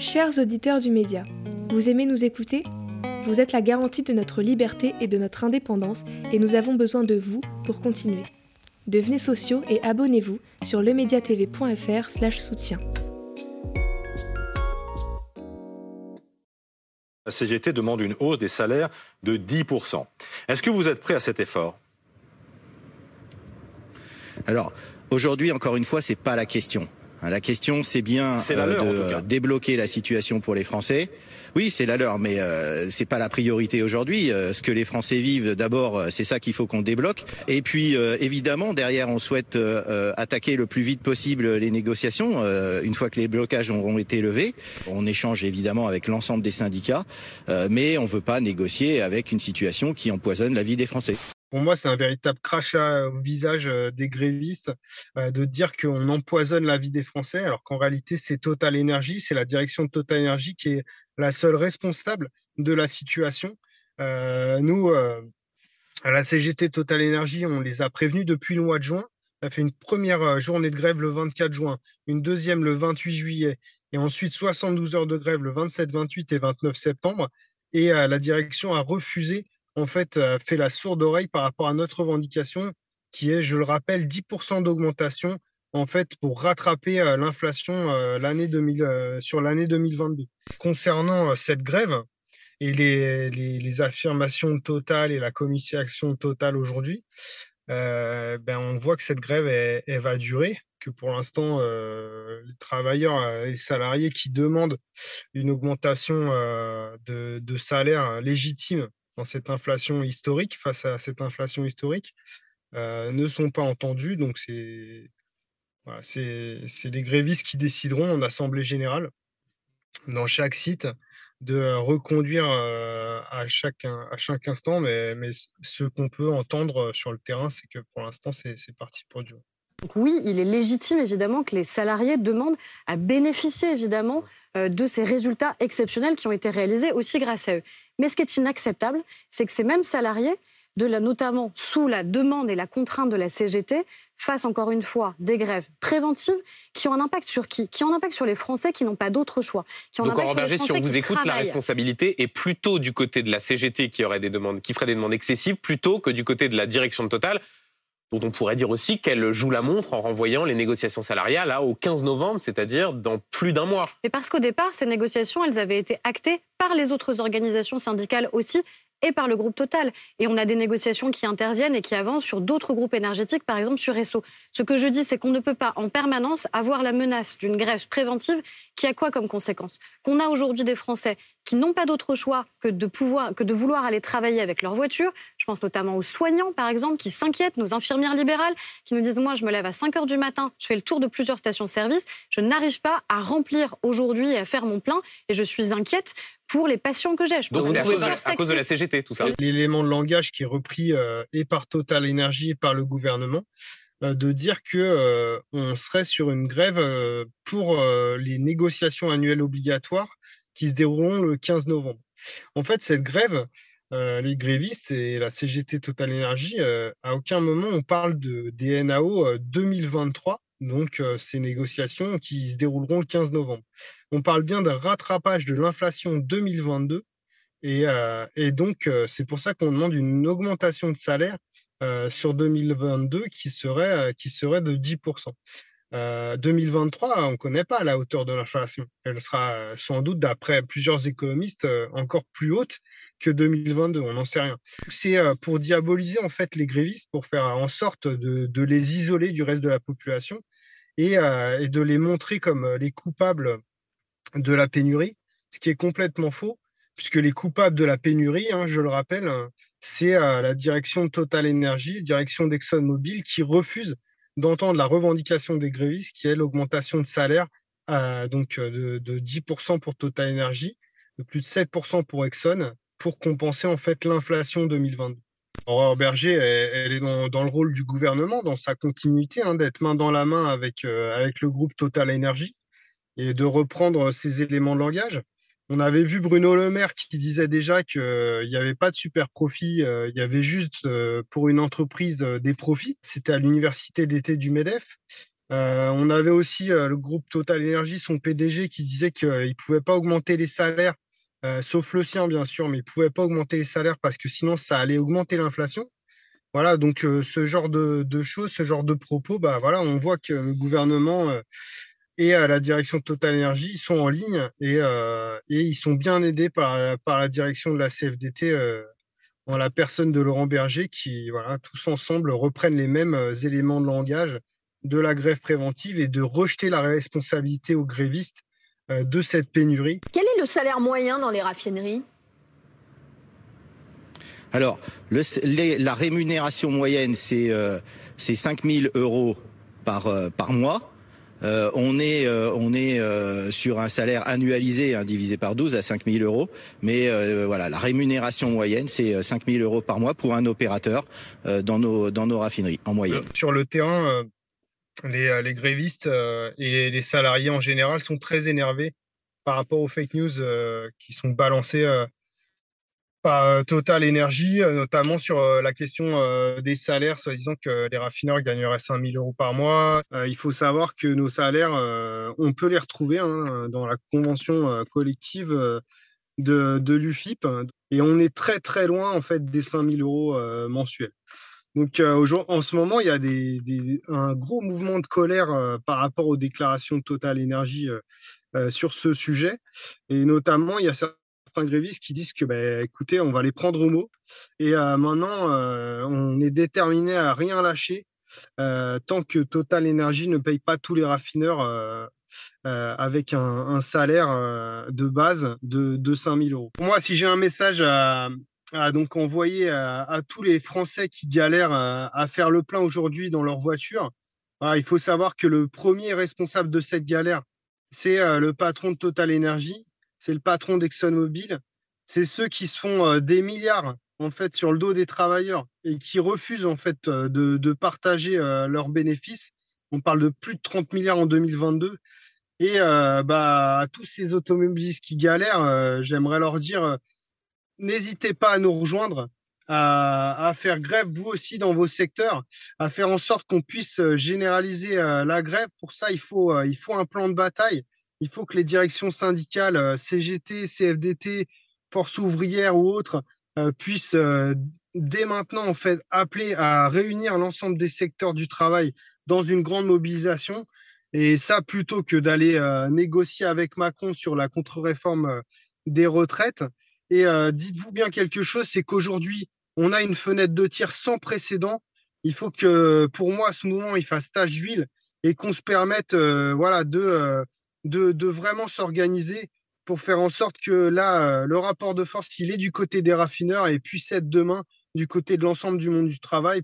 Chers auditeurs du média, vous aimez nous écouter? Vous êtes la garantie de notre liberté et de notre indépendance et nous avons besoin de vous pour continuer. Devenez sociaux et abonnez-vous sur lemediatv.fr soutien. La CGT demande une hausse des salaires de 10%. Est-ce que vous êtes prêt à cet effort? Alors, aujourd'hui, encore une fois, c'est pas la question. La question, c'est bien euh, de débloquer la situation pour les Français. Oui, c'est la leur, mais euh, c'est pas la priorité aujourd'hui. Euh, ce que les Français vivent, d'abord, euh, c'est ça qu'il faut qu'on débloque. Et puis, évidemment, derrière, on souhaite attaquer le plus vite possible les négociations. une fois que les blocages auront été levés, on échange évidemment avec l'ensemble des syndicats, mais on veut pas négocier avec une situation qui empoisonne la vie des Français. Pour moi, c'est un véritable crachat au visage des grévistes de dire qu'on empoisonne la vie des Français, alors qu'en réalité, c'est Total Énergie, c'est la direction de Total Énergie qui est la seule responsable de la situation. nous, à la CGT Total Énergie, on les a prévenus depuis le mois de juin. On a fait une première journée de grève le 24 juin, une deuxième le 28 juillet, et ensuite 72 heures de grève le 27, 28 et 29 septembre. Et la direction a refusé en fait, fait la sourde oreille par rapport à notre revendication, qui est, je le rappelle, 10% d'augmentation en fait pour rattraper l'inflation l'année 2000 sur l'année 2022. Concernant cette grève et les, les, affirmations totales et la communication totale aujourd'hui, ben on voit que cette grève va durer, que pour l'instant les travailleurs et les salariés qui demandent une augmentation de salaire légitime cette inflation historique, face à cette inflation historique, euh, ne sont pas entendus. Donc, c'est les grévistes qui décideront en assemblée générale, dans chaque site, de reconduire euh, à, chaque, instant. Mais, ce qu'on peut entendre sur le terrain, c'est que pour l'instant, c'est parti pour durer. Donc oui, il est légitime évidemment que les salariés demandent à bénéficier évidemment euh, de ces résultats exceptionnels qui ont été réalisés aussi grâce à eux. Mais ce qui est inacceptable, c'est que ces mêmes salariés, de la, notamment sous la demande et la contrainte de la CGT, fassent encore une fois des grèves préventives qui ont un impact sur qui? Qui ont un impact sur les Français qui n'ont pas d'autre choix. Qui ont Donc, en Berger, si on vous écoute, la responsabilité est plutôt du côté de la CGT qui, aurait des demandes, qui ferait des demandes excessives plutôt que du côté de la direction de Total dont on pourrait dire aussi qu'elle joue la montre en renvoyant les négociations salariales au 15 novembre, c'est-à-dire dans plus d'un mois. Et parce qu'au départ, ces négociations, elles avaient été actées par les autres organisations syndicales aussi, et par le groupe Total. Et on a des négociations qui interviennent et qui avancent sur d'autres groupes énergétiques, par exemple sur Esso. Ce que je dis, c'est qu'on ne peut pas en permanence avoir la menace d'une grève préventive qui a quoi comme conséquence? Qu'on a aujourd'hui des Français qui n'ont pas d'autre choix que de, pouvoir, que de vouloir aller travailler avec leur voiture. Je pense notamment aux soignants, par exemple, qui s'inquiètent, nos infirmières libérales, qui nous disent, moi, je me lève à 5 heures du matin, je fais le tour de plusieurs stations-service, je n'arrive pas à remplir aujourd'hui et à faire mon plein, et je suis inquiète pour les patients que j'ai. Donc c'est à, cause de la CGT, tout ça. L'élément de langage qui est repris euh, et par Total Énergie et par le gouvernement, euh, de dire que euh, on serait sur une grève pour les négociations annuelles obligatoires qui se dérouleront le 15 novembre. En fait, cette grève, les grévistes et la CGT Total Énergie, à aucun moment on parle de des NAO 2023 donc ces négociations qui se dérouleront le 15 novembre. On parle bien d'un rattrapage de l'inflation 2022 et, donc c'est pour ça qu'on demande une augmentation de salaire sur 2022 qui serait, qui serait de 10%. 2023, on ne connaît pas la hauteur de l'inflation. Elle sera sans doute, d'après plusieurs économistes, encore plus haute que 2022. On n'en sait rien. C'est pour diaboliser en fait les grévistes, pour faire en sorte de, les isoler du reste de la population et, de les montrer comme les coupables de la pénurie, ce qui est complètement faux, puisque les coupables de la pénurie, hein, je le rappelle, c'est la direction Total Energy, direction d'ExxonMobil, qui refuse d'entendre la revendication des grévistes, qui est l'augmentation de salaire donc de, 10% pour Total Energy, de plus de 7% pour Exxon, pour compenser en fait l'inflation 2022. Aurore Berger, elle, est dans, le rôle du gouvernement, dans sa continuité, hein, d'être main dans la main avec, avec le groupe Total Energy et de reprendre ses éléments de langage. On avait vu Bruno Le Maire qui disait déjà qu'il n'y avait pas de super profit, il y avait juste pour une entreprise des profits. C'était à l'université d'été du MEDEF. on avait aussi le groupe Total Energy, son PDG, qui disait qu'il ne pouvait pas augmenter les salaires, sauf le sien bien sûr, mais il ne pouvait pas augmenter les salaires parce que sinon ça allait augmenter l'inflation. Voilà, donc ce genre de, choses, ce genre de propos, bah voilà, on voit que le gouvernement et la direction de Total Energy sont en ligne et, et ils sont bien aidés par, par, la direction de la CFDT en la personne de Laurent Berger qui, voilà, tous ensemble reprennent les mêmes éléments de langage de la grève préventive et de rejeter la responsabilité aux grévistes de cette pénurie. Quel est le salaire moyen dans les raffineries? Alors, la rémunération moyenne, c'est euh, 5 000 euros par, euh, par mois. Euh, on est, euh, on est sur un salaire annualisé hein, divisé par 12 à 5 000 euros. Mais voilà, la rémunération moyenne, c'est 5 000 euros par mois pour un opérateur dans, nos, dans nos raffineries, en moyenne. Sur le terrain, les, les, grévistes et les salariés en général sont très énervés par rapport aux fake news qui sont balancées par Total Énergie, notamment sur la question des salaires, soit disant que les raffineurs gagneraient 5 000 euros par mois. Il faut savoir que nos salaires, on peut les retrouver hein, dans la convention collective de, de l'UFIP, et on est très très loin en fait des 5 000 euros mensuels. Donc en ce moment, il y a des, un gros mouvement de colère par rapport aux déclarations de Total Énergie sur ce sujet, et notamment il y a certains qui disent que, bah, écoutez, on va les prendre au mot. Et euh, maintenant, euh, on est déterminé à rien lâcher euh, tant que Total Energy ne paye pas tous les raffineurs avec un, salaire de base de, de 5 000 euros. Pour moi, si j'ai un message à, donc envoyer à, tous les Français qui galèrent à, faire le plein aujourd'hui dans leur voiture, il faut savoir que le premier responsable de cette galère, c'est le patron de Total Energy c'est le patron d'ExxonMobil, c'est ceux qui se font euh, des milliards en fait sur le dos des travailleurs et qui refusent en fait euh, de, partager euh, leurs bénéfices. On parle de plus de 30 milliards en 2022. Et bah, à tous ces automobilistes qui galèrent, j'aimerais leur dire, n'hésitez pas à nous rejoindre, à, faire grève vous aussi dans vos secteurs, à faire en sorte qu'on puisse généraliser la grève. Pour ça, il faut, il faut un plan de bataille il faut que les directions syndicales, euh, CGT, CFDT, Force ouvrière ou autres, euh, puissent euh, dès maintenant en fait appeler à réunir l'ensemble des secteurs du travail dans une grande mobilisation. Et ça, plutôt que d'aller négocier avec Macron sur la contre-réforme des retraites. Et dites-vous bien quelque chose, c'est qu'aujourd'hui, on a une fenêtre de tir sans précédent. Il faut que, pour moi, à ce moment, il fasse tâche d'huile et qu'on se permette voilà, de de, vraiment s'organiser pour faire en sorte que là, euh, le rapport de force, il est du côté des raffineurs et puisse être demain du côté de l'ensemble du monde du travail